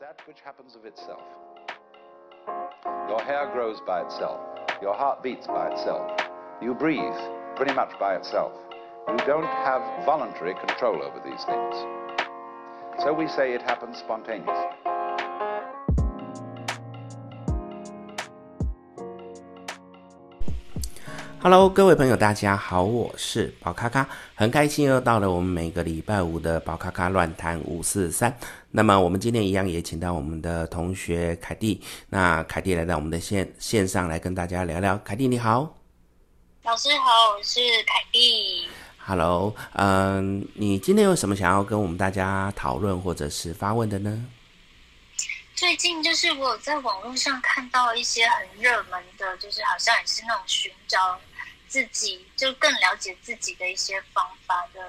that which happens of itself. Your hair grows by itself. Your heart beats by itself. You breathe pretty much by itself. You don't have voluntary control over these things. So we say it happens spontaneously. Hello，各位朋友，大家好，我是宝咖咖，很开心又到了我们每个礼拜五的宝咖咖乱谈五四三。那么我们今天一样也请到我们的同学凯蒂，那凯蒂来到我们的线线上来跟大家聊聊。凯蒂你好，老师好，我是凯蒂。Hello，嗯，你今天有什么想要跟我们大家讨论或者是发问的呢？最近就是我有在网络上看到一些很热门的，就是好像也是那种寻找自己，就更了解自己的一些方法的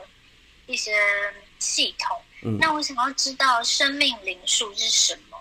一些系统。嗯，那我想要知道生命灵数是什么？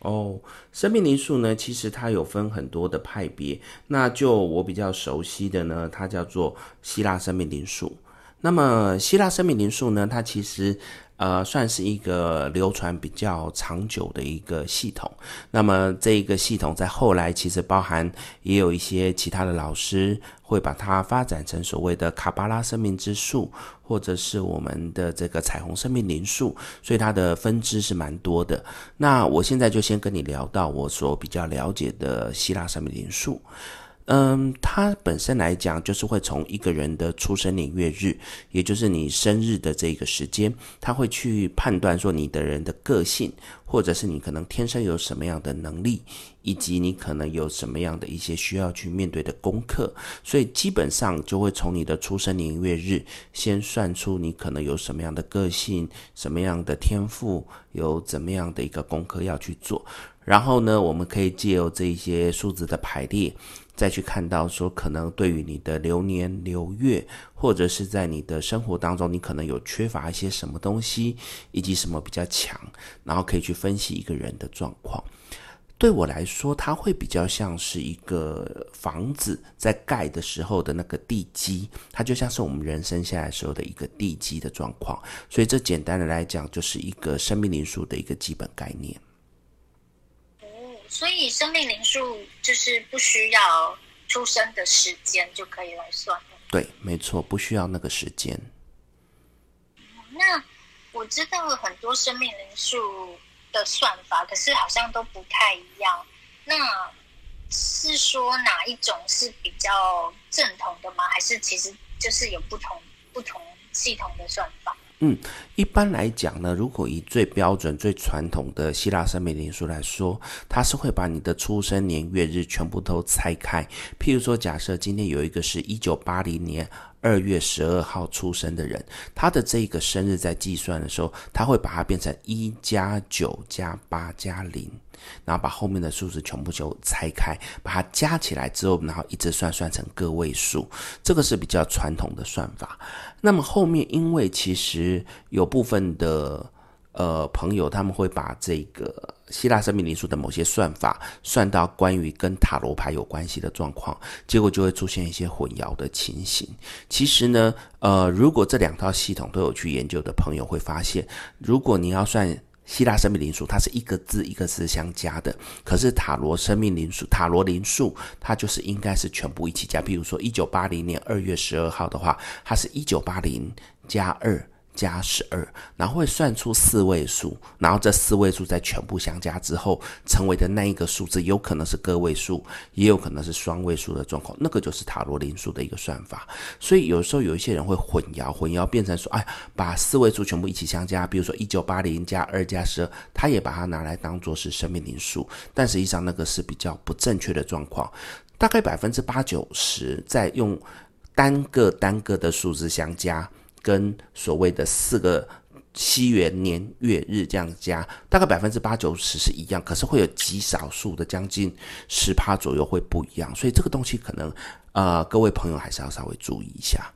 哦，生命灵数呢，其实它有分很多的派别。那就我比较熟悉的呢，它叫做希腊生命灵数。那么希腊生命灵数呢，它其实。呃，算是一个流传比较长久的一个系统。那么这一个系统在后来其实包含也有一些其他的老师会把它发展成所谓的卡巴拉生命之树，或者是我们的这个彩虹生命灵树，所以它的分支是蛮多的。那我现在就先跟你聊到我所比较了解的希腊生命灵树。嗯，它本身来讲，就是会从一个人的出生年月日，也就是你生日的这个时间，他会去判断说你的人的个性，或者是你可能天生有什么样的能力，以及你可能有什么样的一些需要去面对的功课，所以基本上就会从你的出生年月日，先算出你可能有什么样的个性，什么样的天赋，有怎么样的一个功课要去做，然后呢，我们可以借由这一些数字的排列。再去看到说，可能对于你的流年流月，或者是在你的生活当中，你可能有缺乏一些什么东西，以及什么比较强，然后可以去分析一个人的状况。对我来说，它会比较像是一个房子在盖的时候的那个地基，它就像是我们人生下来时候的一个地基的状况。所以这简单的来讲，就是一个生命灵数的一个基本概念。所以生命灵数就是不需要出生的时间就可以来算。对，没错，不需要那个时间。那我知道了很多生命灵数的算法，可是好像都不太一样。那是说哪一种是比较正统的吗？还是其实就是有不同不同系统的算法？嗯，一般来讲呢，如果以最标准、最传统的希腊生命灵数来说，它是会把你的出生年月日全部都拆开。譬如说，假设今天有一个是一九八零年二月十二号出生的人，他的这个生日在计算的时候，他会把它变成一加九加八加零。然后把后面的数字全部就拆开，把它加起来之后，然后一直算算成个位数，这个是比较传统的算法。那么后面，因为其实有部分的呃朋友，他们会把这个希腊生命灵数的某些算法算到关于跟塔罗牌有关系的状况，结果就会出现一些混淆的情形。其实呢，呃，如果这两套系统都有去研究的朋友会发现，如果你要算。希腊生命灵数，它是一个字一个字相加的，可是塔罗生命灵数、塔罗灵数，它就是应该是全部一起加。比如说，一九八零年二月十二号的话，它是一九八零加二。加十二，然后会算出四位数，然后这四位数在全部相加之后，成为的那一个数字，有可能是个位数，也有可能是双位数的状况，那个就是塔罗灵数的一个算法。所以有时候有一些人会混淆，混淆变成说，哎，把四位数全部一起相加，比如说一九八零加二加十二，他也把它拿来当做是生命灵数，但实际上那个是比较不正确的状况，大概百分之八九十在用单个单个的数字相加。跟所谓的四个西元年月日这样加，大概百分之八九十是一样，可是会有极少数的将近十趴左右会不一样，所以这个东西可能呃各位朋友还是要稍微注意一下。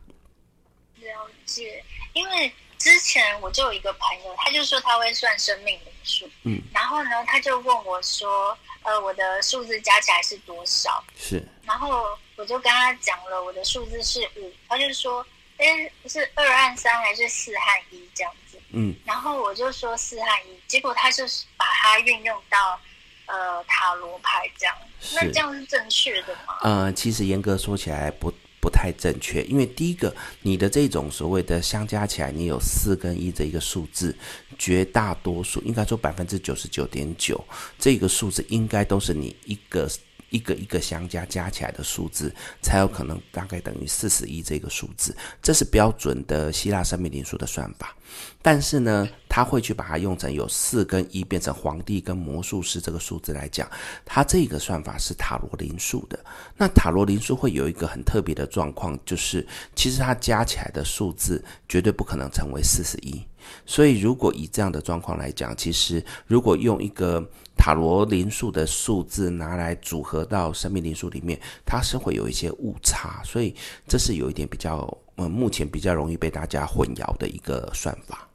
了解，因为之前我就有一个朋友，他就说他会算生命灵数，嗯，然后呢他就问我说，呃，我的数字加起来是多少？是，然后我就跟他讲了我的数字是五，他就说。哎，是二按三还是四和一这样子？嗯，然后我就说四和一，结果他就是把它运用到呃塔罗牌这样，那这样是正确的吗？呃，其实严格说起来不不太正确，因为第一个，你的这种所谓的相加起来，你有四跟一这一个数字，绝大多数应该说百分之九十九点九，这个数字应该都是你一个。一个一个相加加起来的数字，才有可能大概等于四十一这个数字，这是标准的希腊生命灵数的算法。但是呢，他会去把它用成有四跟一变成皇帝跟魔术师这个数字来讲，它这个算法是塔罗灵数的。那塔罗灵数会有一个很特别的状况，就是其实它加起来的数字绝对不可能成为四十一。所以如果以这样的状况来讲，其实如果用一个塔罗灵数的数字拿来组合到生命灵数里面，它是会有一些误差，所以这是有一点比较，嗯，目前比较容易被大家混淆的一个算法。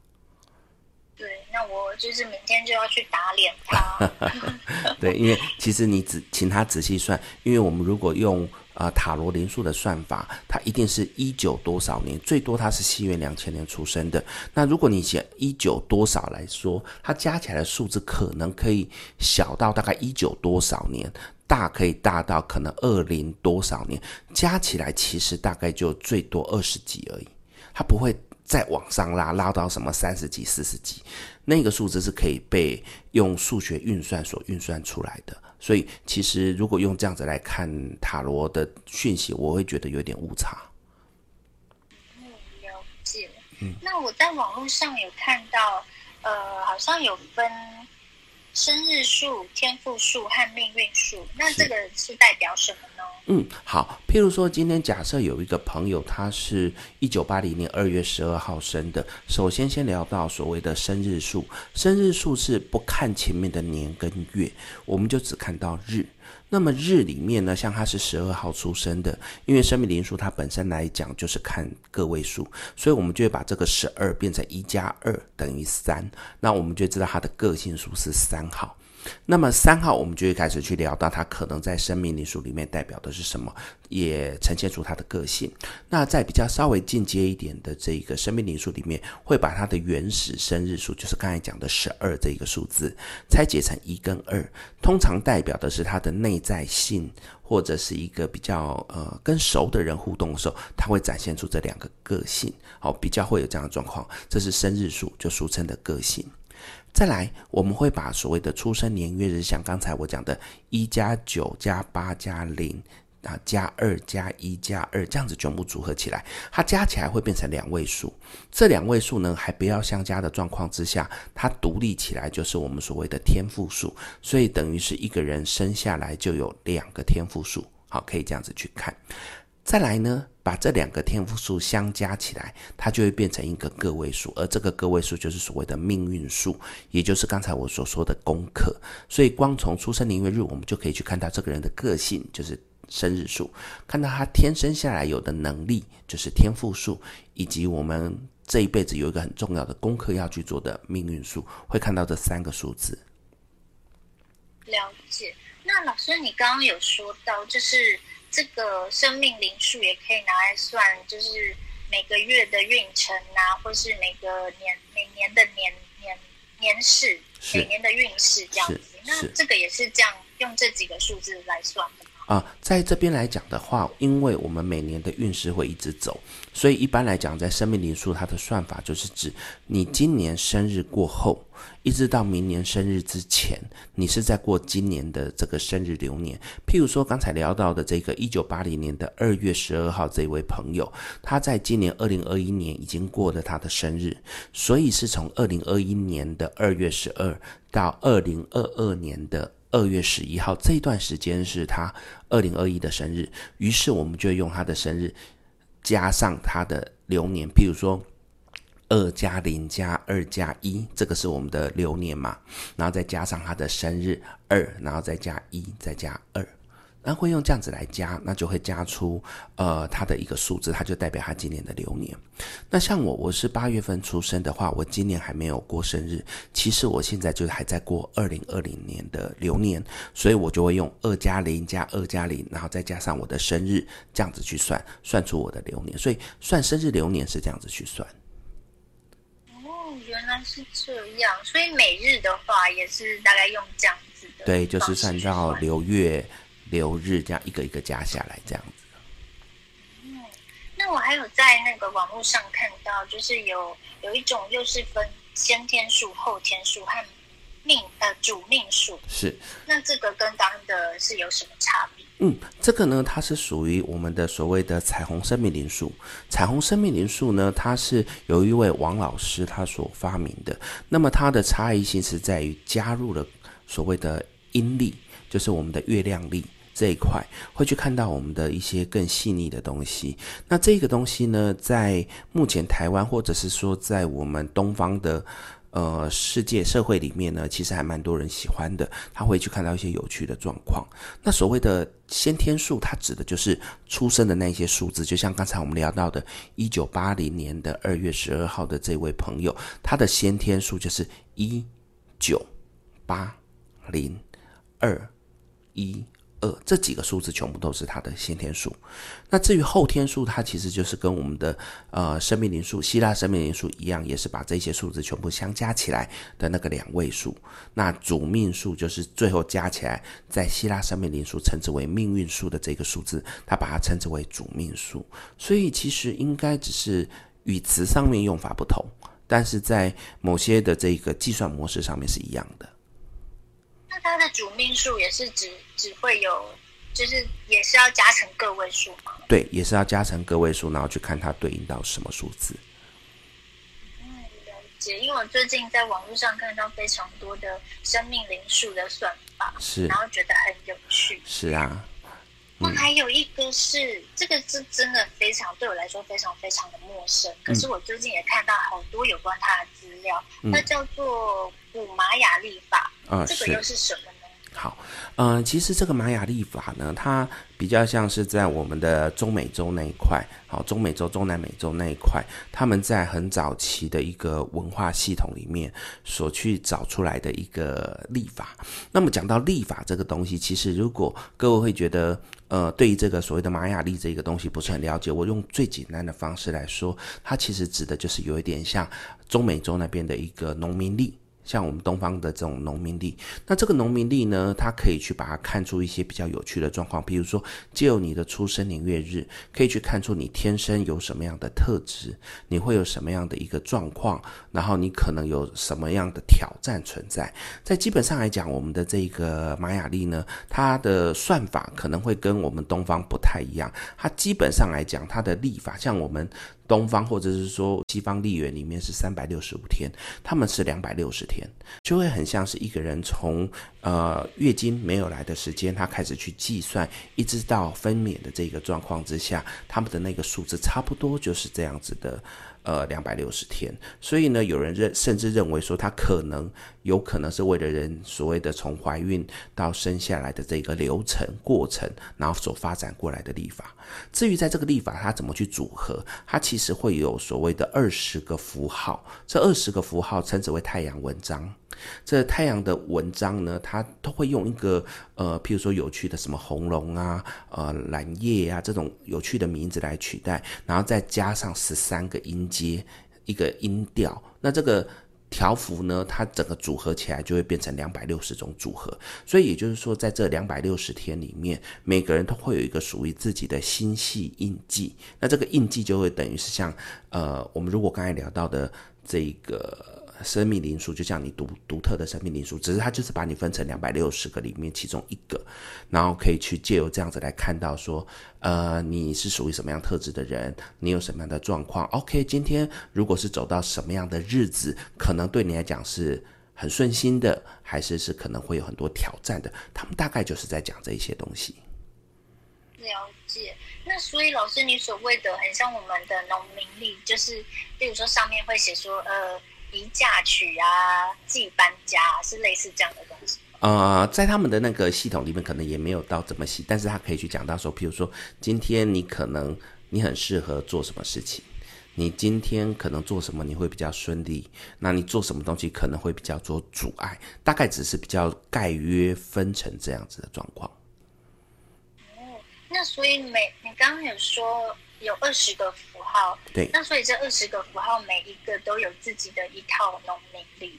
那我就是明天就要去打脸他。对，因为其实你只请他仔细算，因为我们如果用。啊，塔罗灵数的算法，它一定是一九多少年，最多它是西元两千年出生的。那如果你写一九多少来说，它加起来的数字可能可以小到大概一九多少年，大可以大到可能二零多少年，加起来其实大概就最多二十几而已，它不会再往上拉，拉到什么三十几、四十几，那个数字是可以被用数学运算所运算出来的。所以，其实如果用这样子来看塔罗的讯息，我会觉得有点误差。嗯，了解。嗯，那我在网络上有看到，呃，好像有分。生日数、天赋数和命运数，那这个是代表什么呢？嗯，好，譬如说，今天假设有一个朋友，他是一九八零年二月十二号生的。首先，先聊到所谓的生日数，生日数是不看前面的年跟月，我们就只看到日。那么日里面呢，像他是十二号出生的，因为生命灵数它本身来讲就是看个位数，所以我们就会把这个十二变成一加二等于三，那我们就知道他的个性数是三号。那么三号，我们就会开始去聊到他可能在生命灵数里面代表的是什么，也呈现出他的个性。那在比较稍微进阶一点的这个生命灵数里面，会把他的原始生日数，就是刚才讲的十二这个数字，拆解成一跟二，通常代表的是他的内在性，或者是一个比较呃跟熟的人互动的时候，他会展现出这两个个性，好，比较会有这样的状况。这是生日数，就俗称的个性。再来，我们会把所谓的出生年月日，像刚才我讲的，一加九加八加零啊，加二加一加二这样子全部组合起来，它加起来会变成两位数。这两位数呢，还不要相加的状况之下，它独立起来就是我们所谓的天赋数。所以等于是一个人生下来就有两个天赋数，好，可以这样子去看。再来呢，把这两个天赋数相加起来，它就会变成一个个位数，而这个个位数就是所谓的命运数，也就是刚才我所说的功课。所以光从出生年月日，我们就可以去看到这个人的个性，就是生日数；看到他天生下来有的能力，就是天赋数，以及我们这一辈子有一个很重要的功课要去做的命运数，会看到这三个数字。了解。那老师，你刚刚有说到，就是。这个生命灵数也可以拿来算，就是每个月的运程啊，或是每个年每年的年年年事，每年的运势这样子。那这个也是这样用这几个数字来算的啊，在这边来讲的话，因为我们每年的运势会一直走，所以一般来讲，在生命灵数它的算法就是指你今年生日过后，一直到明年生日之前，你是在过今年的这个生日流年。譬如说刚才聊到的这个一九八零年的二月十二号这位朋友，他在今年二零二一年已经过了他的生日，所以是从二零二一年的二月十二到二零二二年的。二月十一号这段时间是他二零二一的生日，于是我们就用他的生日加上他的流年，譬如说二加零加二加一，这个是我们的流年嘛，然后再加上他的生日二，然后再加一，再加二。那会用这样子来加，那就会加出呃它的一个数字，它就代表他今年的流年。那像我，我是八月份出生的话，我今年还没有过生日。其实我现在就还在过二零二零年的流年，所以我就会用二加零加二加零，然后再加上我的生日，这样子去算，算出我的流年。所以算生日流年是这样子去算。哦，原原来是这样，所以每日的话也是大概用这样子的。对，就是算到流月、流日这样一个一个加下来这样子。嗯，那我还有在那个网络上看到，就是有有一种又是分先天数、后天数和命呃主命数。是。那这个跟刚刚的是有什么差别？嗯，这个呢，它是属于我们的所谓的彩虹生命灵数。彩虹生命灵数呢，它是由一位王老师他所发明的。那么它的差异性是在于加入了所谓的阴历，就是我们的月亮历这一块，会去看到我们的一些更细腻的东西。那这个东西呢，在目前台湾或者是说在我们东方的。呃，世界社会里面呢，其实还蛮多人喜欢的。他会去看到一些有趣的状况。那所谓的先天数，它指的就是出生的那些数字。就像刚才我们聊到的，一九八零年的二月十二号的这位朋友，他的先天数就是一九八零二一。二这几个数字全部都是它的先天数，那至于后天数，它其实就是跟我们的呃生命灵数、希腊生命灵数一样，也是把这些数字全部相加起来的那个两位数。那主命数就是最后加起来，在希腊生命灵数称之为命运数的这个数字，它把它称之为主命数。所以其实应该只是语词上面用法不同，但是在某些的这个计算模式上面是一样的。那它的主命数也是只只会有，就是也是要加成个位数吗？对，也是要加成个位数，然后去看它对应到什么数字。嗯，了解。因为我最近在网络上看到非常多的生命灵数的算法，是，然后觉得很有趣。是啊。那还有一个是，这个是真的非常对我来说非常非常的陌生。可是我最近也看到好多有关它的资料，那叫做古玛雅历法。啊，这个又是什么呢？好，嗯、其实这个玛雅历法呢，它比较像是在我们的中美洲那一块，好，中美洲、中南美洲那一块，他们在很早期的一个文化系统里面所去找出来的一个历法。那么讲到历法这个东西，其实如果各位会觉得，呃，对于这个所谓的玛雅历这个东西不是很了解，我用最简单的方式来说，它其实指的就是有一点像中美洲那边的一个农民历。像我们东方的这种农民历，那这个农民历呢，它可以去把它看出一些比较有趣的状况，比如说借由你的出生年月日，可以去看出你天生有什么样的特质，你会有什么样的一个状况，然后你可能有什么样的挑战存在。在基本上来讲，我们的这个玛雅历呢，它的算法可能会跟我们东方不太一样，它基本上来讲，它的历法像我们。东方或者是说西方历元里面是三百六十五天，他们是两百六十天，就会很像是一个人从呃月经没有来的时间，他开始去计算，一直到分娩的这个状况之下，他们的那个数字差不多就是这样子的。呃，两百六十天，所以呢，有人认甚至认为说，它可能有可能是为了人所谓的从怀孕到生下来的这个流程过程，然后所发展过来的历法。至于在这个历法它怎么去组合，它其实会有所谓的二十个符号，这二十个符号称之为太阳文章。这太阳的文章呢，它都会用一个呃，譬如说有趣的什么红龙啊、呃蓝叶啊这种有趣的名字来取代，然后再加上十三个音阶一个音调，那这个条幅呢，它整个组合起来就会变成两百六十种组合。所以也就是说，在这两百六十天里面，每个人都会有一个属于自己的星系印记。那这个印记就会等于是像呃，我们如果刚才聊到的这个。生命灵数就像你独独特的生命灵数，只是它就是把你分成两百六十个里面其中一个，然后可以去借由这样子来看到说，呃，你是属于什么样特质的人，你有什么样的状况。OK，今天如果是走到什么样的日子，可能对你来讲是很顺心的，还是是可能会有很多挑战的。他们大概就是在讲这一些东西。了解。那所以老师，你所谓的很像我们的农民历，就是比如说上面会写说，呃。移嫁娶啊，寄搬家是类似这样的东西。呃，在他们的那个系统里面，可能也没有到这么细，但是他可以去讲到说，譬如说，今天你可能你很适合做什么事情，你今天可能做什么你会比较顺利，那你做什么东西可能会比较做阻碍，大概只是比较概约分成这样子的状况。哦，那所以每你刚刚有说。有二十个符号，对，那所以这二十个符号每一个都有自己的一套农民历。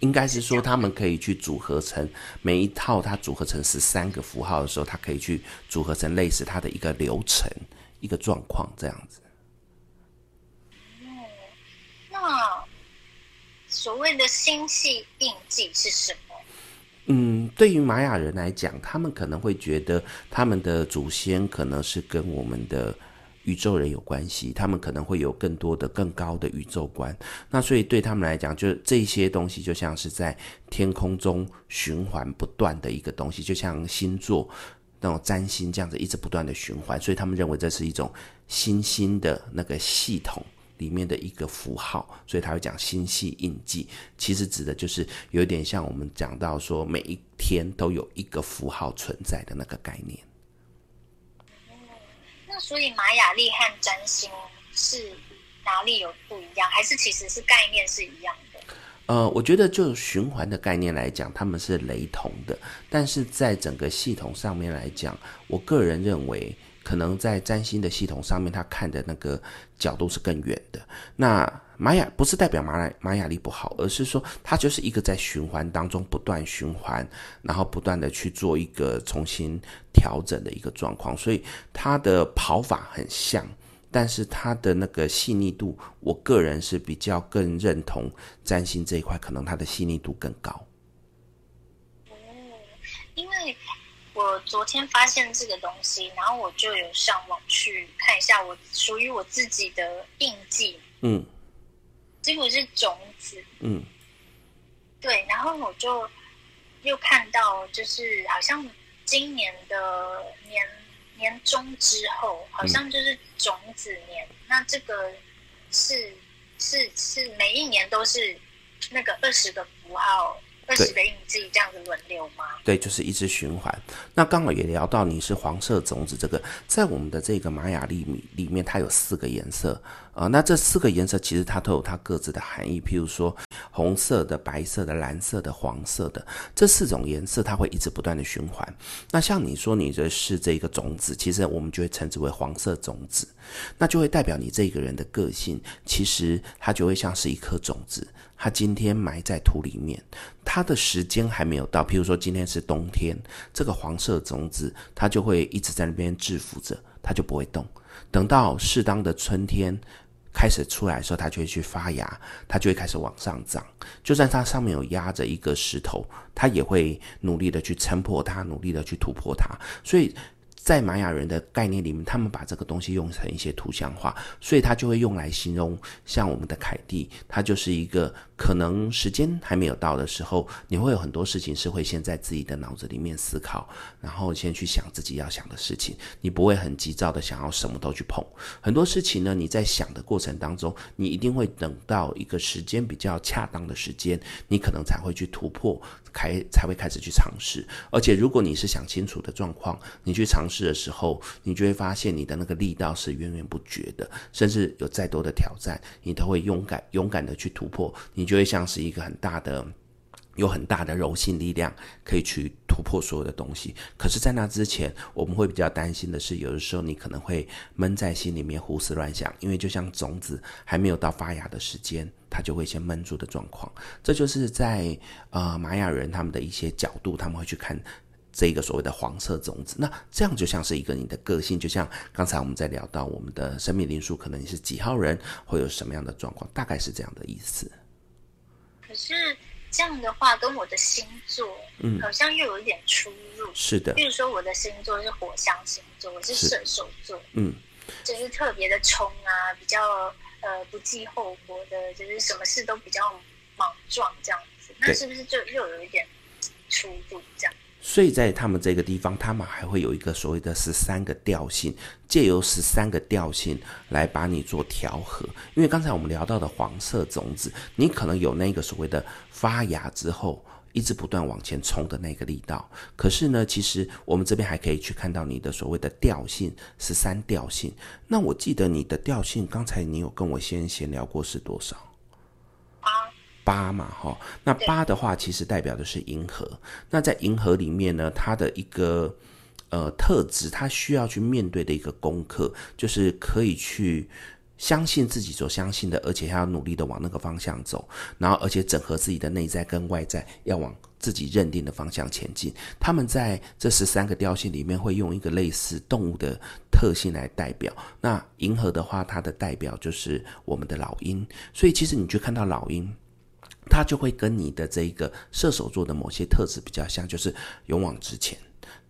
应该是说他们可以去组合成每一套，它组合成十三个符号的时候，它可以去组合成类似它的一个流程、一个状况这样子。嗯，那所谓的星系印记是什么？嗯，对于玛雅人来讲，他们可能会觉得他们的祖先可能是跟我们的宇宙人有关系，他们可能会有更多的、更高的宇宙观。那所以对他们来讲，就这些东西就像是在天空中循环不断的一个东西，就像星座那种占星这样子一直不断的循环。所以他们认为这是一种星星的那个系统。里面的一个符号，所以他会讲星系印记，其实指的就是有点像我们讲到说每一天都有一个符号存在的那个概念。所以玛雅历和占星是哪里有不一样，还是其实是概念是一样的？呃，我觉得就循环的概念来讲，他们是雷同的，但是在整个系统上面来讲，我个人认为。可能在占星的系统上面，他看的那个角度是更远的。那玛雅不是代表玛雅玛雅历不好，而是说它就是一个在循环当中不断循环，然后不断的去做一个重新调整的一个状况。所以它的跑法很像，但是它的那个细腻度，我个人是比较更认同占星这一块，可能它的细腻度更高。嗯，因为。我昨天发现这个东西，然后我就有上网去看一下我属于我自己的印记。嗯，结果是种子。嗯，对，然后我就又看到，就是好像今年的年年中之后，好像就是种子年。嗯、那这个是是是每一年都是那个二十个符号。二十个印记这样子轮流吗？对，就是一直循环。那刚好也聊到你是黄色种子，这个在我们的这个玛雅历里面，它有四个颜色啊、那这四个颜色其实它都有它各自的含义，譬如说红色的、白色的、蓝色的、黄色的这四种颜色，它会一直不断的循环。那像你说你的是这个种子，其实我们就会称之为黄色种子，那就会代表你这个人的个性，其实它就会像是一颗种子。它今天埋在土里面，它的时间还没有到。譬如说今天是冬天，这个黄色种子它就会一直在那边蛰伏着，它就不会动。等到适当的春天开始出来的时候，它就会去发芽，它就会开始往上涨。就算它上面有压着一个石头，它也会努力的去撑破它，努力的去突破它。所以。在玛雅人的概念里面，他们把这个东西用成一些图像化，所以它就会用来形容像我们的凯蒂，它就是一个可能时间还没有到的时候，你会有很多事情是会先在自己的脑子里面思考，然后先去想自己要想的事情，你不会很急躁的想要什么都去碰。很多事情呢，你在想的过程当中，你一定会等到一个时间比较恰当的时间，你可能才会去突破，开才会开始去尝试。而且如果你是想清楚的状况，你去尝试。的时候，你就会发现你的那个力道是源源不绝的，甚至有再多的挑战，你都会勇敢勇敢的去突破，你就会像是一个很大的、有很大的柔性力量，可以去突破所有的东西。可是，在那之前，我们会比较担心的是，有的时候你可能会闷在心里面胡思乱想，因为就像种子还没有到发芽的时间，它就会先闷住的状况。这就是在呃玛雅人他们的一些角度，他们会去看。这个所谓的黄色种子，那这样就像是一个你的个性，就像刚才我们在聊到我们的生命灵数，可能你是几号人，会有什么样的状况，大概是这样的意思。可是这样的话，跟我的星座，嗯，好像又有一点出入。是的，比如说我的星座是火象星座，我是射手座，嗯，就是特别的冲啊，比较呃不计后果的，就是什么事都比较莽撞这样子。那是不是就又有一点出入这样？所以在他们这个地方，他们还会有一个所谓的十三个调性，借由十三个调性来把你做调和。因为刚才我们聊到的黄色种子，你可能有那个所谓的发芽之后一直不断往前冲的那个力道。可是呢，其实我们这边还可以去看到你的所谓的调性，十三调性。那我记得你的调性，刚才你有跟我先闲聊过是多少？八嘛，哈，那八的话其实代表的是银河。那在银河里面呢，它的一个呃特质，它需要去面对的一个功课，就是可以去。相信自己所相信的，而且还要努力的往那个方向走，然后而且整合自己的内在跟外在，要往自己认定的方向前进。他们在这十三个调性里面会用一个类似动物的特性来代表。那银河的话，它的代表就是我们的老鹰。所以其实你去看到老鹰，它就会跟你的这一个射手座的某些特质比较像，就是勇往直前。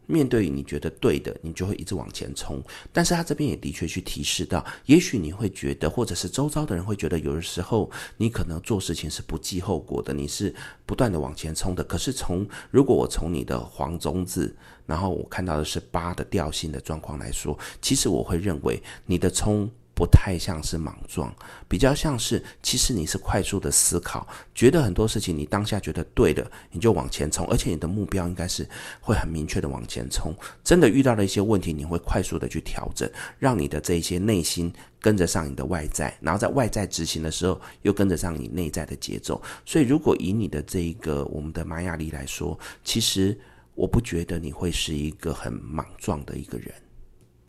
面对你觉得对的，你就会一直往前冲。但是他这边也的确去提示到，也许你会觉得，或者是周遭的人会觉得，有的时候你可能做事情是不计后果的，你是不断的往前冲的。可是从如果我从你的黄中字，然后我看到的是八的调性的状况来说，其实我会认为你的冲。不太像是莽撞，比较像是其实你是快速的思考，觉得很多事情你当下觉得对的，你就往前冲，而且你的目标应该是会很明确的往前冲。真的遇到了一些问题，你会快速的去调整，让你的这一些内心跟得上你的外在，然后在外在执行的时候又跟得上你内在的节奏。所以，如果以你的这一个我们的玛雅历来说，其实我不觉得你会是一个很莽撞的一个人。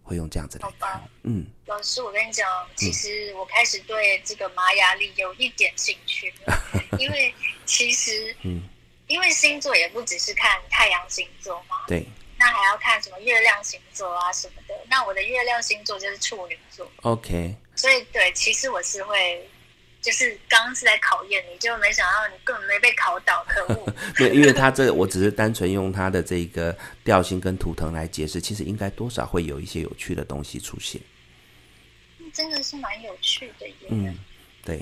会用这样子的，好吧？嗯，老师，我跟你讲，其实我开始对这个玛雅历有一点兴趣，嗯、因为其实，嗯，因为星座也不只是看太阳星座嘛，对，那还要看什么月亮星座啊什么的。那我的月亮星座就是处女座，OK，所以对，其实我是会。就是刚刚是在考验你，就没想到你根本没被考倒，可恶！对，因为他这我只是单纯用他的这个调性跟图腾来解释，其实应该多少会有一些有趣的东西出现。真的是蛮有趣的耶。嗯，对。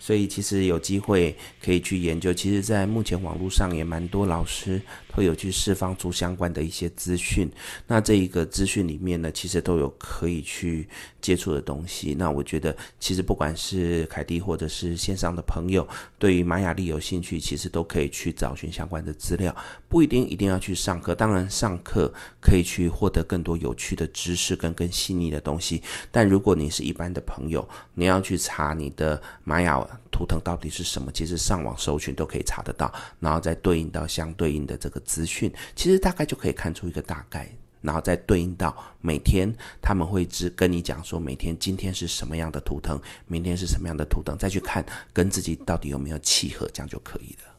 所以其实有机会可以去研究，其实，在目前网络上也蛮多老师都有去释放出相关的一些资讯。那这一个资讯里面呢，其实都有可以去接触的东西。那我觉得，其实不管是凯蒂或者是线上的朋友，对于玛雅历有兴趣，其实都可以去找寻相关的资料，不一定一定要去上课。当然，上课可以去获得更多有趣的知识跟更细腻的东西。但如果你是一般的朋友，你要去查你的玛雅图腾到底是什么？其实上网搜寻都可以查得到，然后再对应到相对应的这个资讯，其实大概就可以看出一个大概，然后再对应到每天他们会只跟你讲说，每天今天是什么样的图腾，明天是什么样的图腾，再去看跟自己到底有没有契合，这样就可以了。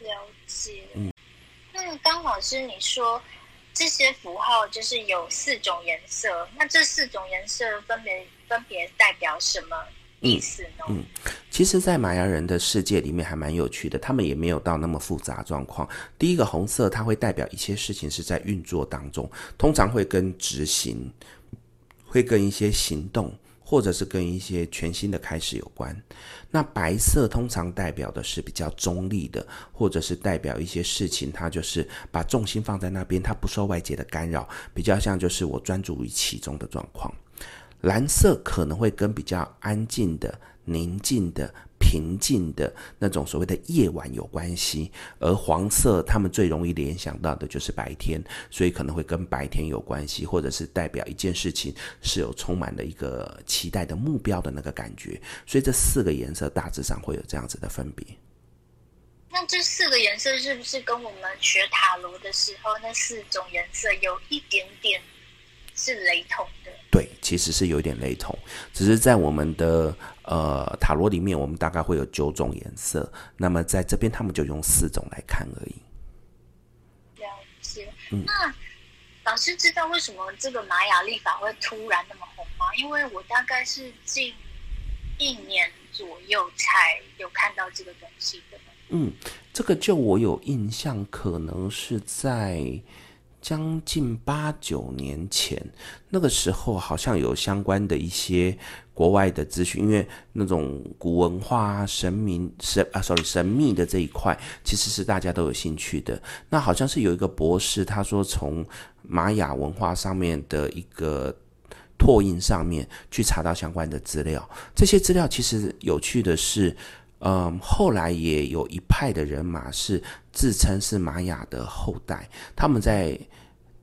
了解。嗯，那刚老师你说这些符号就是有四种颜色，那这四种颜色分别分别代表什么？意思呢？嗯，其实，在玛雅人的世界里面还蛮有趣的，他们也没有到那么复杂状况。第一个红色，它会代表一些事情是在运作当中，通常会跟执行，会跟一些行动，或者是跟一些全新的开始有关。那白色通常代表的是比较中立的，或者是代表一些事情，它就是把重心放在那边，它不受外界的干扰，比较像就是我专注于其中的状况。蓝色可能会跟比较安静的、宁静的、平静的那种所谓的夜晚有关系，而黄色他们最容易联想到的就是白天，所以可能会跟白天有关系，或者是代表一件事情是有充满了一个期待的目标的那个感觉。所以这四个颜色大致上会有这样子的分别。那这四个颜色是不是跟我们学塔罗的时候那四种颜色有一点点是雷同的？对，其实是有点雷同，只是在我们的呃塔罗里面，我们大概会有九种颜色，那么在这边他们就用四种来看而已。了解。嗯，那老师知道为什么这个玛雅历法会突然那么红吗？因为我大概是近一年左右才有看到这个东西的。嗯，这个就我有印象，可能是在。将近八九年前，那个时候好像有相关的一些国外的资讯，因为那种古文化、神明、神啊，sorry，神秘的这一块，其实是大家都有兴趣的。那好像是有一个博士，他说从玛雅文化上面的一个拓印上面去查到相关的资料。这些资料其实有趣的是。嗯，后来也有一派的人马是自称是玛雅的后代，他们在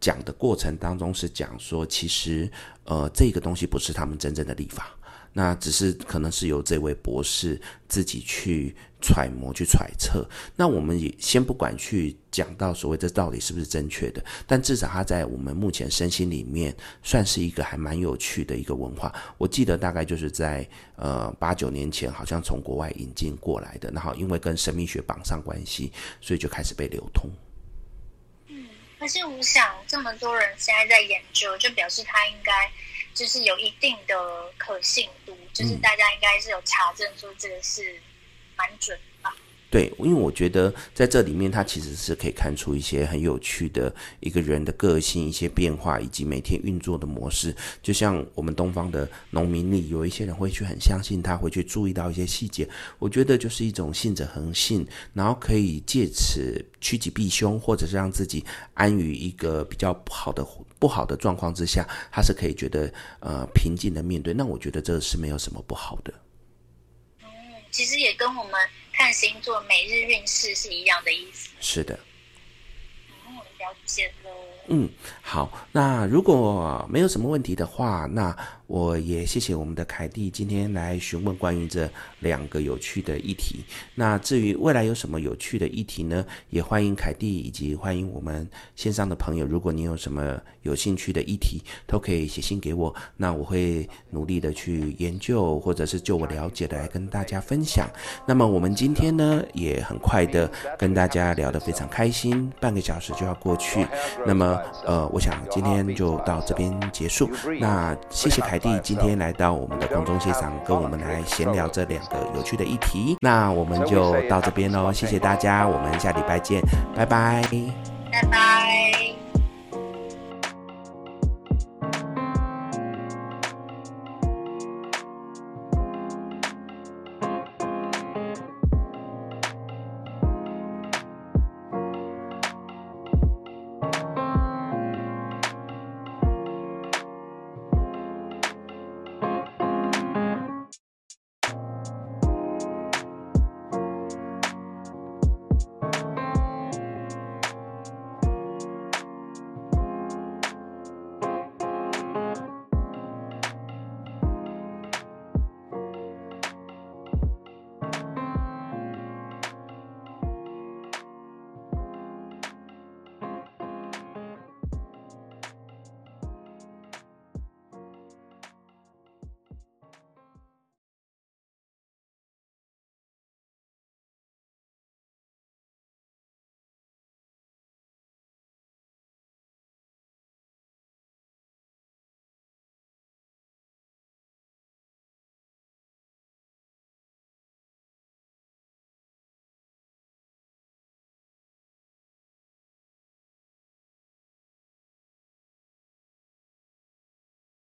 讲的过程当中是讲说，其实呃这个东西不是他们真正的立法，那只是可能是由这位博士自己去揣摩、去揣测。那我们也先不管去讲到所谓这到底是不是正确的，但至少它在我们目前身心里面算是一个还蛮有趣的一个文化。我记得大概就是在呃八九年前，好像从国外引进过来的，然后因为跟神秘学绑上关系，所以就开始被流通。嗯，可是我想这么多人现在在研究，就表示它应该就是有一定的可信度，就是大家应该是有查证说这个是蛮准。对，因为我觉得在这里面，它其实是可以看出一些很有趣的一个人的个性、一些变化，以及每天运作的模式。就像我们东方的农民里，有一些人会去很相信他，会去注意到一些细节。我觉得就是一种信者恒信，然后可以借此趋吉避凶，或者是让自己安于一个比较不好的不好的状况之下，他是可以觉得呃平静的面对。那我觉得这是没有什么不好的。嗯，其实也跟我们。看星座每日运势是一样的意思。是的。嗯，了解了。嗯，好。那如果没有什么问题的话，那。我也谢谢我们的凯蒂今天来询问关于这两个有趣的议题。那至于未来有什么有趣的议题呢？也欢迎凯蒂以及欢迎我们线上的朋友，如果你有什么有兴趣的议题，都可以写信给我。那我会努力的去研究，或者是就我了解的来跟大家分享。那么我们今天呢，也很快的跟大家聊得非常开心，半个小时就要过去。那么呃，我想今天就到这边结束。那谢谢凯弟。今天来到我们的空中现场，跟我们来闲聊这两个有趣的议题。那我们就到这边喽，谢谢大家，我们下礼拜见，拜拜，拜拜。